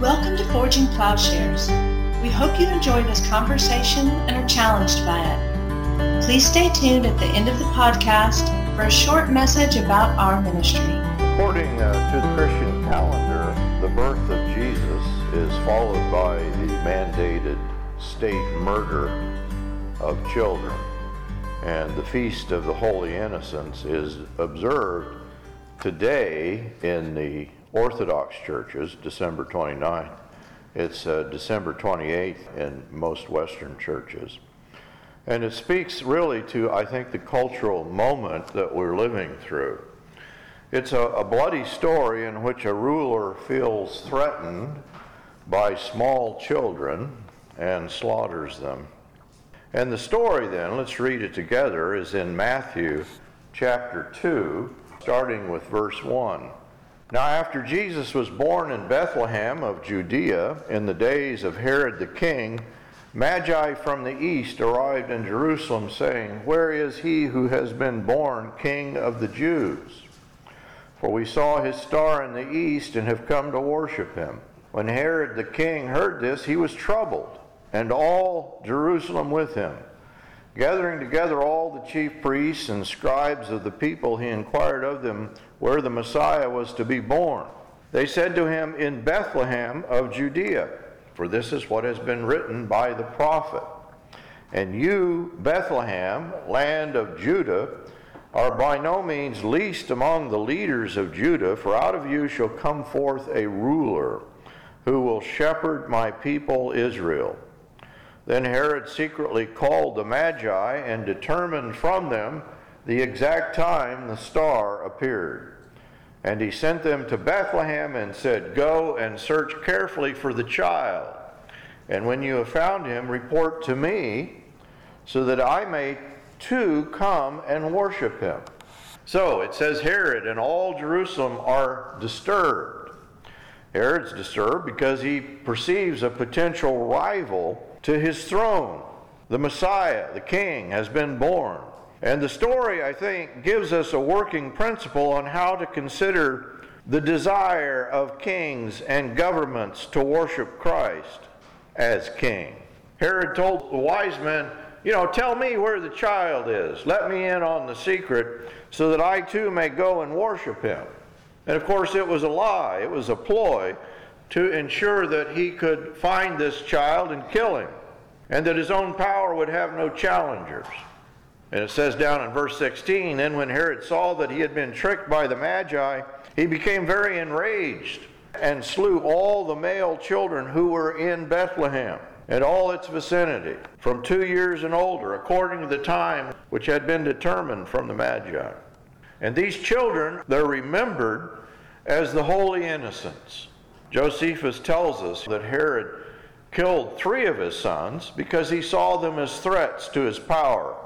Welcome to Forging Plowshares. We hope you enjoy this conversation and are challenged by it. Please stay tuned at the end of the podcast for a short message about our ministry. According uh, to the Christian calendar, the birth of Jesus is followed by the mandated state murder of children. And the Feast of the Holy Innocents is observed today in the Orthodox churches, December 29th. It's uh, December 28th in most Western churches. And it speaks really to, I think, the cultural moment that we're living through. It's a, a bloody story in which a ruler feels threatened by small children and slaughters them. And the story, then, let's read it together, is in Matthew chapter 2, starting with verse 1. Now, after Jesus was born in Bethlehem of Judea in the days of Herod the king, Magi from the east arrived in Jerusalem, saying, Where is he who has been born king of the Jews? For we saw his star in the east and have come to worship him. When Herod the king heard this, he was troubled, and all Jerusalem with him. Gathering together all the chief priests and scribes of the people, he inquired of them where the Messiah was to be born. They said to him, In Bethlehem of Judea, for this is what has been written by the prophet. And you, Bethlehem, land of Judah, are by no means least among the leaders of Judah, for out of you shall come forth a ruler who will shepherd my people Israel. Then Herod secretly called the Magi and determined from them the exact time the star appeared. And he sent them to Bethlehem and said, Go and search carefully for the child. And when you have found him, report to me, so that I may too come and worship him. So it says Herod and all Jerusalem are disturbed. Herod's disturbed because he perceives a potential rival to his throne. The Messiah, the King, has been born. And the story, I think, gives us a working principle on how to consider the desire of kings and governments to worship Christ as king. Herod told the wise men, You know, tell me where the child is. Let me in on the secret so that I too may go and worship him. And of course, it was a lie, it was a ploy to ensure that he could find this child and kill him, and that his own power would have no challengers. And it says down in verse 16 Then when Herod saw that he had been tricked by the Magi, he became very enraged and slew all the male children who were in Bethlehem and all its vicinity, from two years and older, according to the time which had been determined from the Magi. And these children, they're remembered as the holy innocents. Josephus tells us that Herod killed three of his sons because he saw them as threats to his power.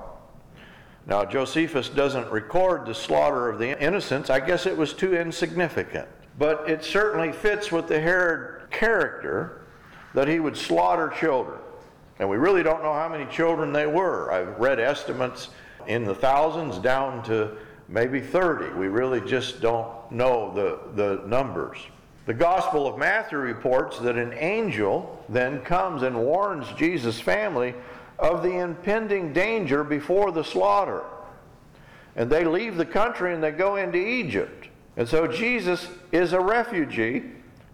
Now, Josephus doesn't record the slaughter of the innocents. I guess it was too insignificant. But it certainly fits with the Herod character that he would slaughter children. And we really don't know how many children they were. I've read estimates in the thousands down to maybe 30. We really just don't know the, the numbers. The Gospel of Matthew reports that an angel then comes and warns Jesus' family of the impending danger before the slaughter. And they leave the country and they go into Egypt. And so Jesus is a refugee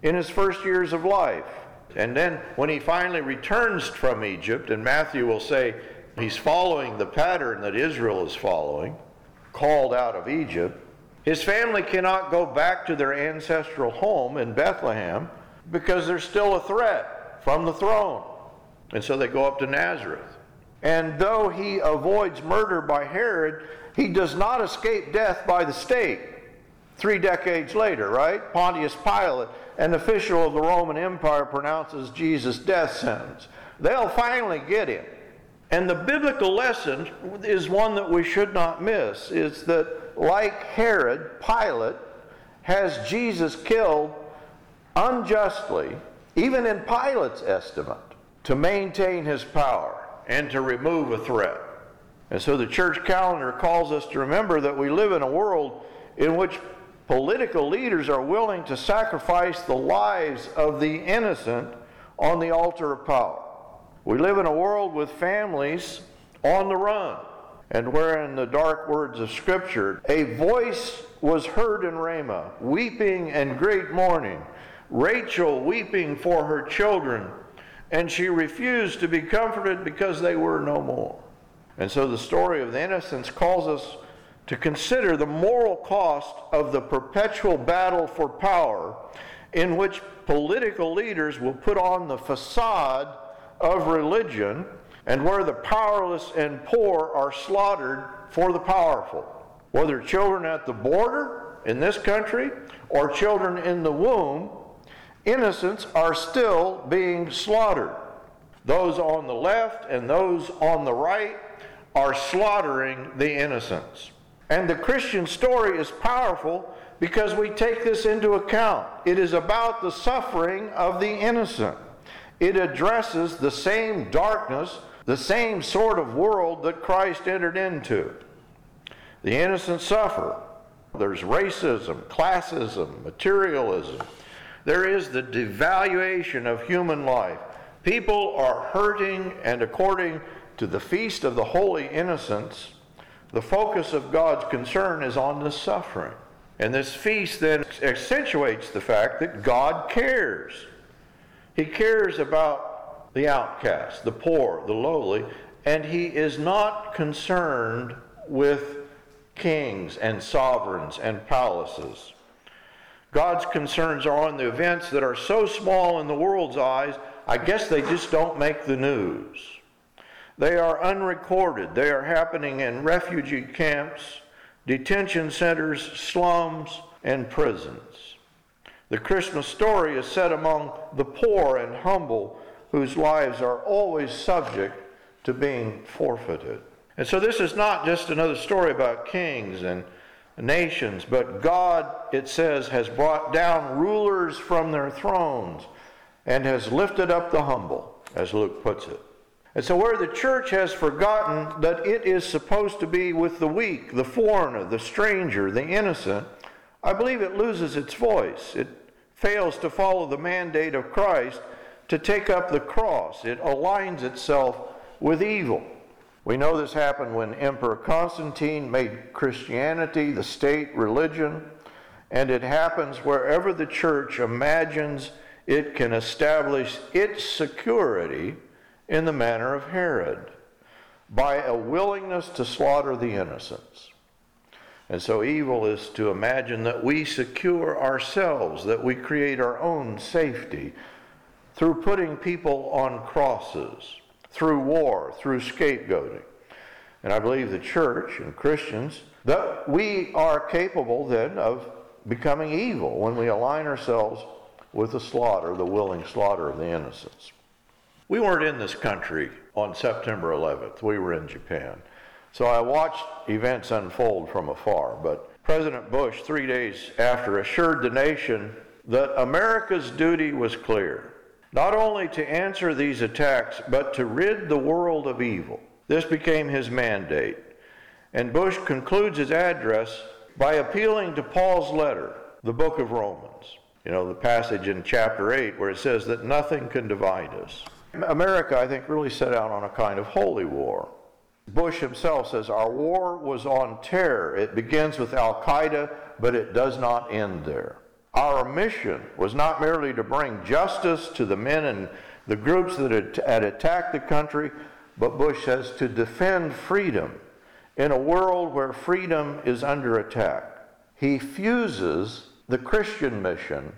in his first years of life. And then when he finally returns from Egypt, and Matthew will say he's following the pattern that Israel is following, called out of Egypt, his family cannot go back to their ancestral home in Bethlehem because there's still a threat from the throne. And so they go up to Nazareth. And though he avoids murder by Herod, he does not escape death by the state. Three decades later, right? Pontius Pilate, an official of the Roman Empire, pronounces Jesus' death sentence. They'll finally get him. And the biblical lesson is one that we should not miss is that like Herod, Pilate has Jesus killed unjustly, even in Pilate's estimate, to maintain his power and to remove a threat. And so the church calendar calls us to remember that we live in a world in which political leaders are willing to sacrifice the lives of the innocent on the altar of power. We live in a world with families on the run, and where in the dark words of Scripture, a voice was heard in Ramah, weeping and great mourning, Rachel weeping for her children, and she refused to be comforted because they were no more. And so the story of the innocents calls us to consider the moral cost of the perpetual battle for power in which political leaders will put on the facade of religion and where the powerless and poor are slaughtered for the powerful. Whether children at the border in this country or children in the womb, innocents are still being slaughtered. Those on the left and those on the right are slaughtering the innocents. And the Christian story is powerful because we take this into account. It is about the suffering of the innocent. It addresses the same darkness, the same sort of world that Christ entered into. The innocent suffer. There's racism, classism, materialism. There is the devaluation of human life. People are hurting, and according to the Feast of the Holy Innocents, the focus of God's concern is on the suffering. And this feast then accentuates the fact that God cares. He cares about the outcast, the poor, the lowly, and He is not concerned with kings and sovereigns and palaces. God's concerns are on the events that are so small in the world's eyes, I guess they just don't make the news. They are unrecorded. They are happening in refugee camps, detention centers, slums, and prisons. The Christmas story is set among the poor and humble whose lives are always subject to being forfeited. And so this is not just another story about kings and nations, but God, it says, has brought down rulers from their thrones and has lifted up the humble, as Luke puts it. And so, where the church has forgotten that it is supposed to be with the weak, the foreigner, the stranger, the innocent, I believe it loses its voice. It fails to follow the mandate of Christ to take up the cross. It aligns itself with evil. We know this happened when Emperor Constantine made Christianity the state religion, and it happens wherever the church imagines it can establish its security in the manner of Herod by a willingness to slaughter the innocents. And so evil is to imagine that we secure ourselves, that we create our own safety through putting people on crosses, through war, through scapegoating. And I believe the church and Christians, that we are capable then of becoming evil when we align ourselves with the slaughter, the willing slaughter of the innocents. We weren't in this country on September 11th. We were in Japan. So I watched events unfold from afar. But President Bush, three days after, assured the nation that America's duty was clear not only to answer these attacks, but to rid the world of evil. This became his mandate. And Bush concludes his address by appealing to Paul's letter, the book of Romans. You know, the passage in chapter 8 where it says that nothing can divide us. America, I think, really set out on a kind of holy war. Bush himself says, Our war was on terror. It begins with Al Qaeda, but it does not end there. Our mission was not merely to bring justice to the men and the groups that had attacked the country, but Bush says to defend freedom in a world where freedom is under attack. He fuses the Christian mission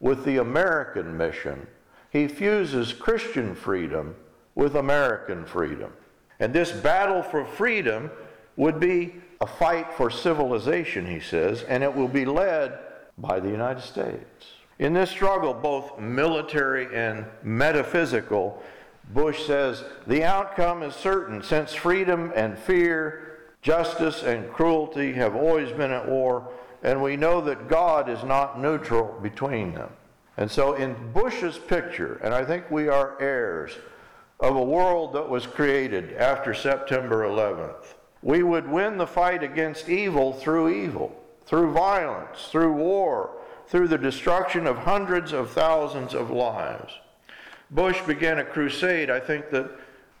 with the American mission he fuses Christian freedom with American freedom. And this battle for freedom would be a fight for civilization, he says, and it will be led by the United States. In this struggle, both military and metaphysical, Bush says the outcome is certain since freedom and fear, justice and cruelty have always been at war, and we know that God is not neutral between them. And so, in Bush's picture, and I think we are heirs of a world that was created after September 11th, we would win the fight against evil through evil, through violence, through war, through the destruction of hundreds of thousands of lives. Bush began a crusade, I think, that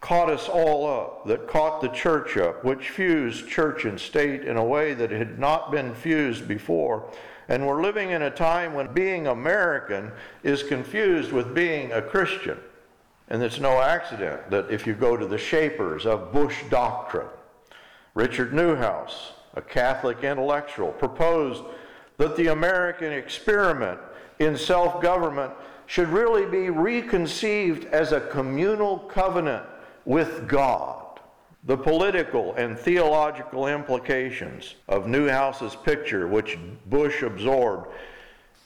caught us all up, that caught the church up, which fused church and state in a way that had not been fused before. And we're living in a time when being American is confused with being a Christian. And it's no accident that if you go to the shapers of Bush doctrine, Richard Neuhaus, a Catholic intellectual, proposed that the American experiment in self government should really be reconceived as a communal covenant with God. The political and theological implications of Neuhaus's picture, which Bush absorbed,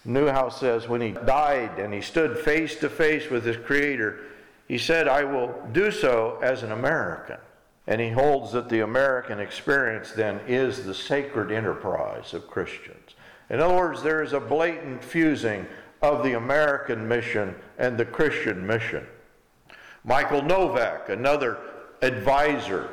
Newhouse says when he died and he stood face to face with his Creator, he said, I will do so as an American. And he holds that the American experience then is the sacred enterprise of Christians. In other words, there is a blatant fusing of the American mission and the Christian mission. Michael Novak, another advisor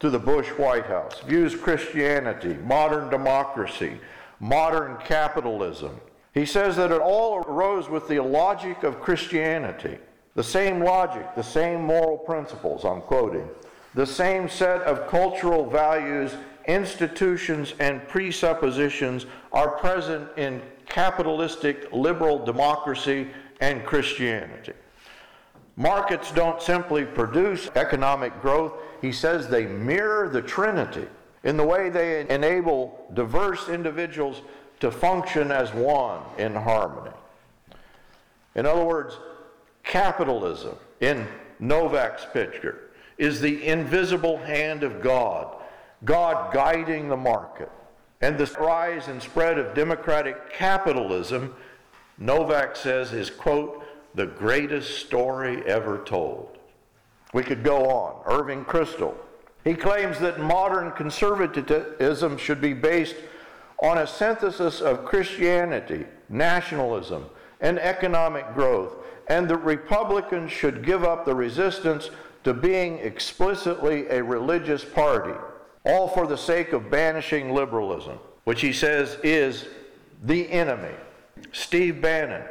to the Bush White House, views Christianity, modern democracy, modern capitalism. He says that it all arose with the logic of Christianity. The same logic, the same moral principles, I'm quoting, the same set of cultural values, institutions, and presuppositions are present in capitalistic liberal democracy and Christianity. Markets don't simply produce economic growth, he says they mirror the Trinity in the way they enable diverse individuals to function as one in harmony. In other words, capitalism in Novak's picture is the invisible hand of God, God guiding the market. And the rise and spread of democratic capitalism, Novak says, is, quote, the greatest story ever told. We could go on. Irving Kristol. He claims that modern conservatism should be based on a synthesis of Christianity, nationalism, and economic growth, and that Republicans should give up the resistance to being explicitly a religious party, all for the sake of banishing liberalism, which he says is the enemy. Steve Bannon,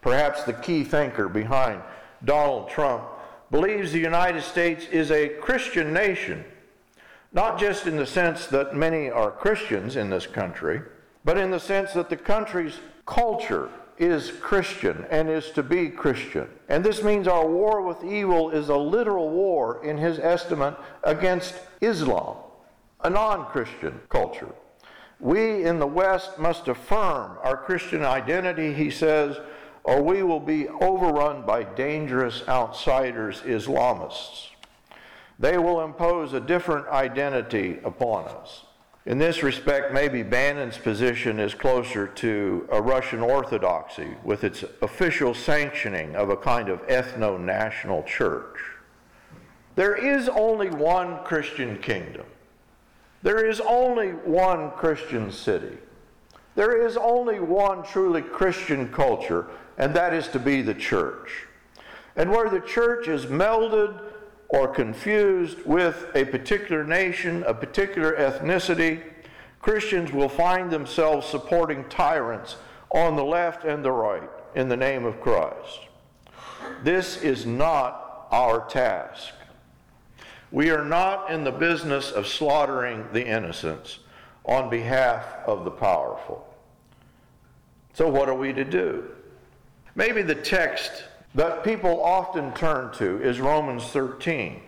perhaps the key thinker behind Donald Trump, believes the United States is a Christian nation, not just in the sense that many are Christians in this country, but in the sense that the country's culture is Christian and is to be Christian. And this means our war with evil is a literal war, in his estimate, against Islam, a non Christian culture. We in the West must affirm our Christian identity, he says, or we will be overrun by dangerous outsiders, Islamists. They will impose a different identity upon us. In this respect, maybe Bannon's position is closer to a Russian Orthodoxy with its official sanctioning of a kind of ethno national church. There is only one Christian kingdom. There is only one Christian city. There is only one truly Christian culture, and that is to be the church. And where the church is melded or confused with a particular nation, a particular ethnicity, Christians will find themselves supporting tyrants on the left and the right in the name of Christ. This is not our task. We are not in the business of slaughtering the innocents on behalf of the powerful. So, what are we to do? Maybe the text that people often turn to is Romans 13.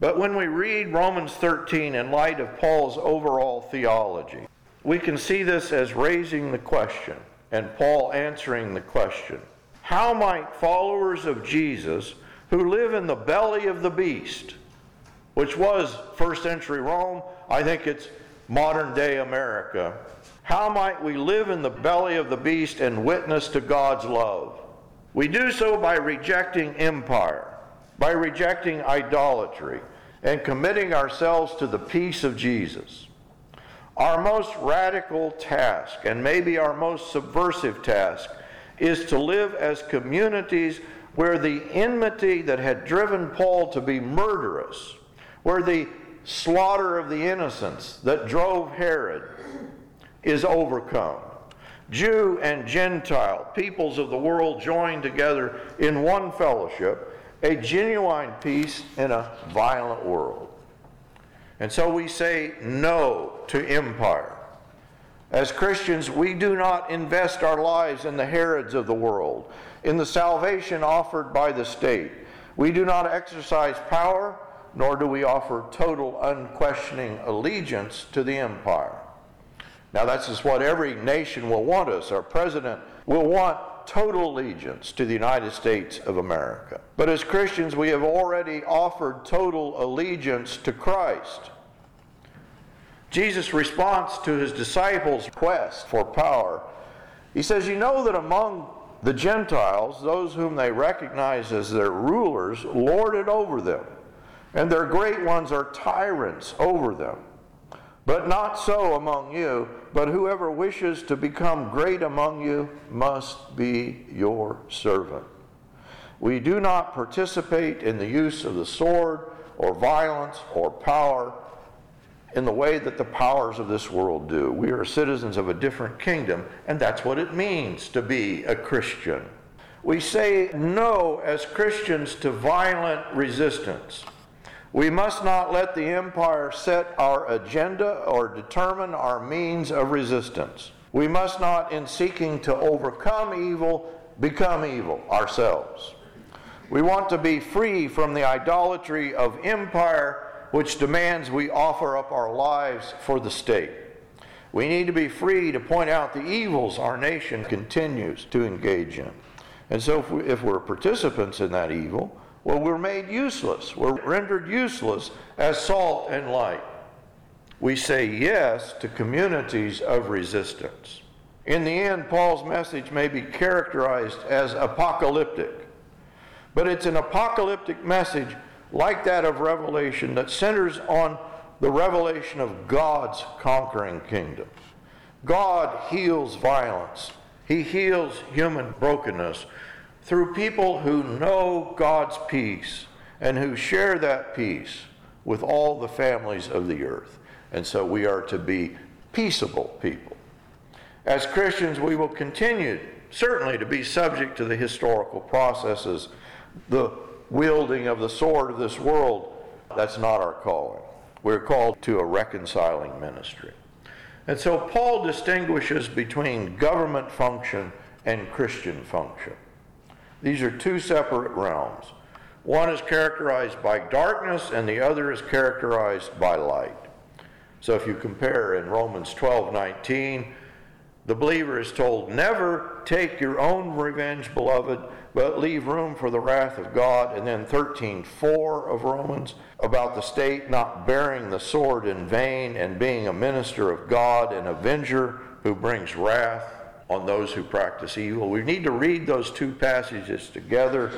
But when we read Romans 13 in light of Paul's overall theology, we can see this as raising the question and Paul answering the question How might followers of Jesus who live in the belly of the beast, which was first century Rome, I think it's modern day America, how might we live in the belly of the beast and witness to God's love? We do so by rejecting empire, by rejecting idolatry, and committing ourselves to the peace of Jesus. Our most radical task, and maybe our most subversive task, is to live as communities where the enmity that had driven Paul to be murderous, where the slaughter of the innocents that drove Herod, is overcome. Jew and Gentile, peoples of the world joined together in one fellowship, a genuine peace in a violent world. And so we say no to empire. As Christians, we do not invest our lives in the Herods of the world, in the salvation offered by the state. We do not exercise power, nor do we offer total, unquestioning allegiance to the empire. Now, that's just what every nation will want us. Our president will want total allegiance to the United States of America. But as Christians, we have already offered total allegiance to Christ. Jesus' response to his disciples' quest for power, he says, You know that among the Gentiles, those whom they recognize as their rulers, lord it over them, and their great ones are tyrants over them. But not so among you, but whoever wishes to become great among you must be your servant. We do not participate in the use of the sword or violence or power in the way that the powers of this world do. We are citizens of a different kingdom, and that's what it means to be a Christian. We say no as Christians to violent resistance. We must not let the empire set our agenda or determine our means of resistance. We must not, in seeking to overcome evil, become evil ourselves. We want to be free from the idolatry of empire, which demands we offer up our lives for the state. We need to be free to point out the evils our nation continues to engage in. And so, if, we, we're participants in that evil, well, we're made useless. We're rendered useless as salt and light. We say yes to communities of resistance. In the end, Paul's message may be characterized as apocalyptic, but it's an apocalyptic message like that of Revelation that centers on the revelation of God's conquering kingdom. God heals violence, He heals human brokenness through people who know God's peace and who share that peace with all the families of the earth. And so we are to be peaceable people. As Christians, we will continue, certainly, to be subject to the historical processes, the wielding of the sword of this world. That's not our calling. We're called to a reconciling ministry. And so Paul distinguishes between government function and Christian function. These are two separate realms. One is characterized by darkness, and the other is characterized by light. So if you compare in Romans 12 19, the believer is told, Never take your own revenge, beloved, but leave room for the wrath of God. And then 13 4 of Romans about the state not bearing the sword in vain and being a minister of God, an avenger who brings wrath on those who practice evil. We need to read those two passages together.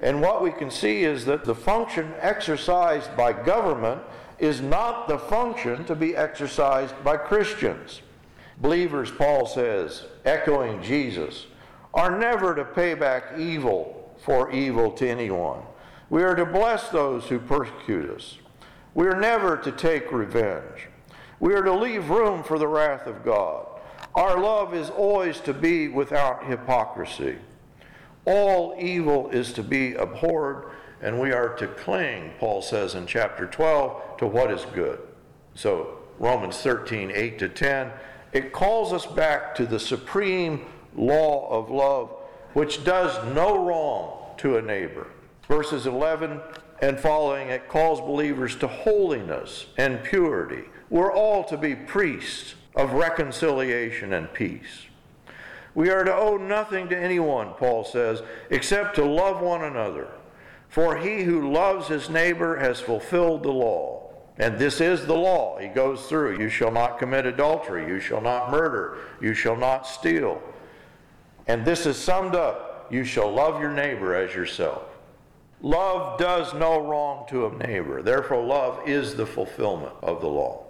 And what we can see is that the function exercised by government is not the function to be exercised by Christians. Believers, Paul says, echoing Jesus, are never to pay back evil for evil to anyone. We are to bless those who persecute us. We are never to take revenge. We are to leave room for the wrath of God. Our love is always to be without hypocrisy. All evil is to be abhorred, and we are to cling, Paul says in chapter 12, to what is good. So, Romans 13, 8 to 10, it calls us back to the supreme law of love, which does no wrong to a neighbor. Verses 11 and following, it calls believers to holiness and purity. We're all to be priests of reconciliation and peace. We are to owe nothing to anyone, Paul says, except to love one another. For he who loves his neighbor has fulfilled the law. And this is the law. He goes through You shall not commit adultery. You shall not murder. You shall not steal. And this is summed up You shall love your neighbor as yourself. Love does no wrong to a neighbor. Therefore, love is the fulfillment of the law.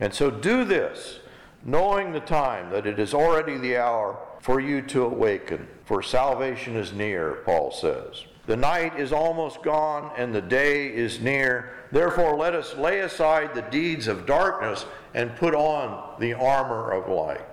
And so do this, knowing the time that it is already the hour for you to awaken, for salvation is near, Paul says. The night is almost gone and the day is near. Therefore, let us lay aside the deeds of darkness and put on the armor of light.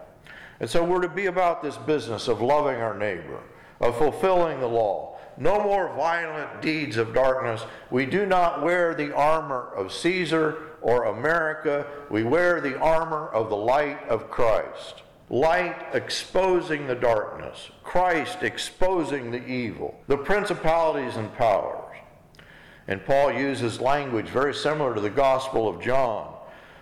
And so we're to be about this business of loving our neighbor, of fulfilling the law. No more violent deeds of darkness. We do not wear the armor of Caesar or America. We wear the armor of the light of Christ light exposing the darkness, Christ exposing the evil, the principalities and powers. And Paul uses language very similar to the Gospel of John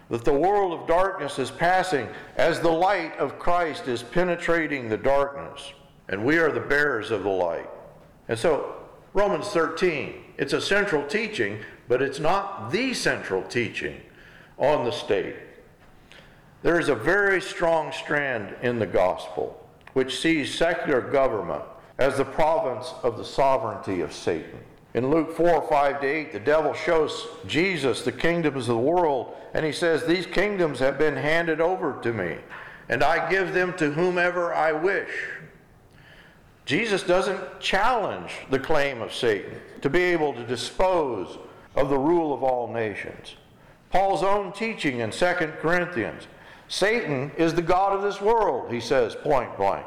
that the world of darkness is passing as the light of Christ is penetrating the darkness, and we are the bearers of the light. And so, Romans 13, it's a central teaching, but it's not the central teaching on the state. There is a very strong strand in the gospel which sees secular government as the province of the sovereignty of Satan. In Luke 4 5 to 8, the devil shows Jesus the kingdoms of the world, and he says, These kingdoms have been handed over to me, and I give them to whomever I wish. Jesus doesn't challenge the claim of Satan to be able to dispose of the rule of all nations. Paul's own teaching in 2 Corinthians Satan is the God of this world, he says point blank.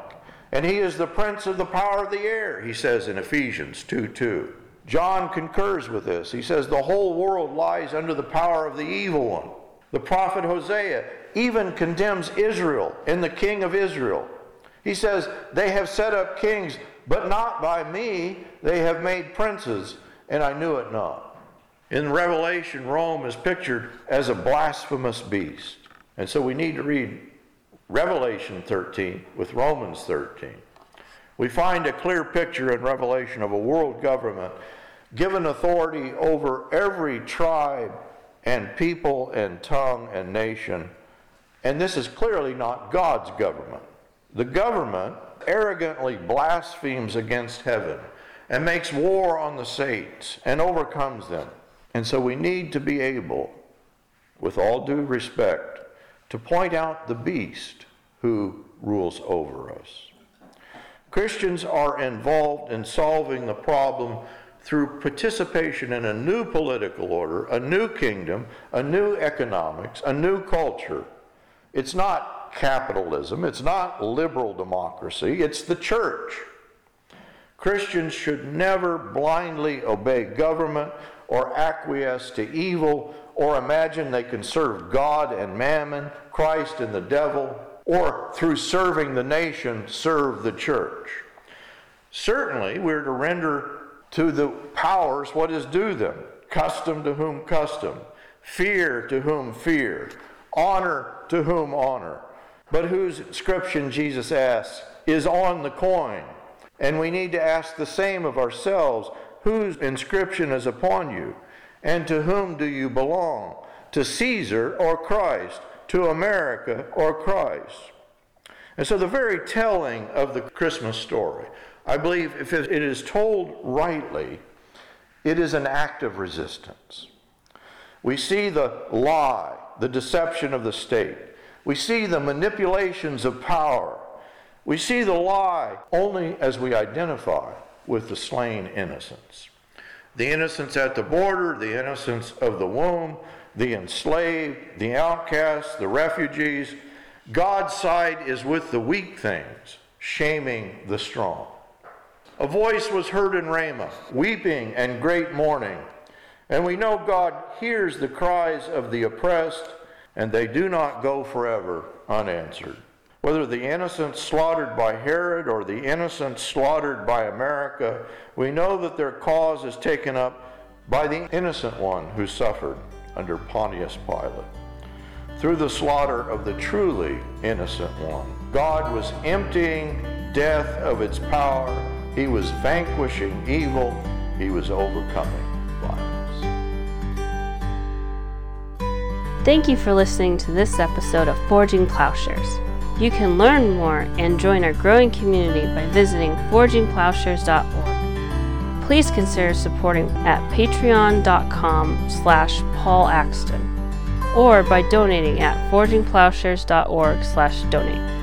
And he is the prince of the power of the air, he says in Ephesians 2 2. John concurs with this. He says, The whole world lies under the power of the evil one. The prophet Hosea even condemns Israel and the king of Israel. He says, They have set up kings, but not by me. They have made princes, and I knew it not. In Revelation, Rome is pictured as a blasphemous beast. And so we need to read Revelation 13 with Romans 13. We find a clear picture in Revelation of a world government given authority over every tribe and people and tongue and nation. And this is clearly not God's government. The government arrogantly blasphemes against heaven and makes war on the saints and overcomes them. And so we need to be able, with all due respect, to point out the beast who rules over us. Christians are involved in solving the problem through participation in a new political order, a new kingdom, a new economics, a new culture. It's not capitalism, it's not liberal democracy, it's the church. Christians should never blindly obey government or acquiesce to evil or imagine they can serve God and mammon, Christ and the devil, or through serving the nation, serve the church. Certainly, we're to render to the powers what is due them custom to whom custom, fear to whom fear, honor to whom honor. But whose inscription, Jesus asks, is on the coin? And we need to ask the same of ourselves whose inscription is upon you? And to whom do you belong? To Caesar or Christ? To America or Christ? And so, the very telling of the Christmas story, I believe, if it is told rightly, it is an act of resistance. We see the lie, the deception of the state. We see the manipulations of power. We see the lie only as we identify with the slain innocents the innocents at the border, the innocents of the womb, the enslaved, the outcasts, the refugees. God's side is with the weak things, shaming the strong. A voice was heard in Ramah, weeping and great mourning. And we know God hears the cries of the oppressed, and they do not go forever unanswered whether the innocents slaughtered by Herod or the innocents slaughtered by America, we know that their cause is taken up by the innocent one who suffered under Pontius Pilate. Through the slaughter of the truly innocent one, God was emptying death of its power. He was vanquishing evil. He was overcoming violence. Thank you for listening to this episode of Forging Plowshares. You can learn more and join our growing community by visiting forgingplowshares.org. Please consider supporting at patreon.com slash Paul Axton or by donating at forgingplowshares.org slash donate.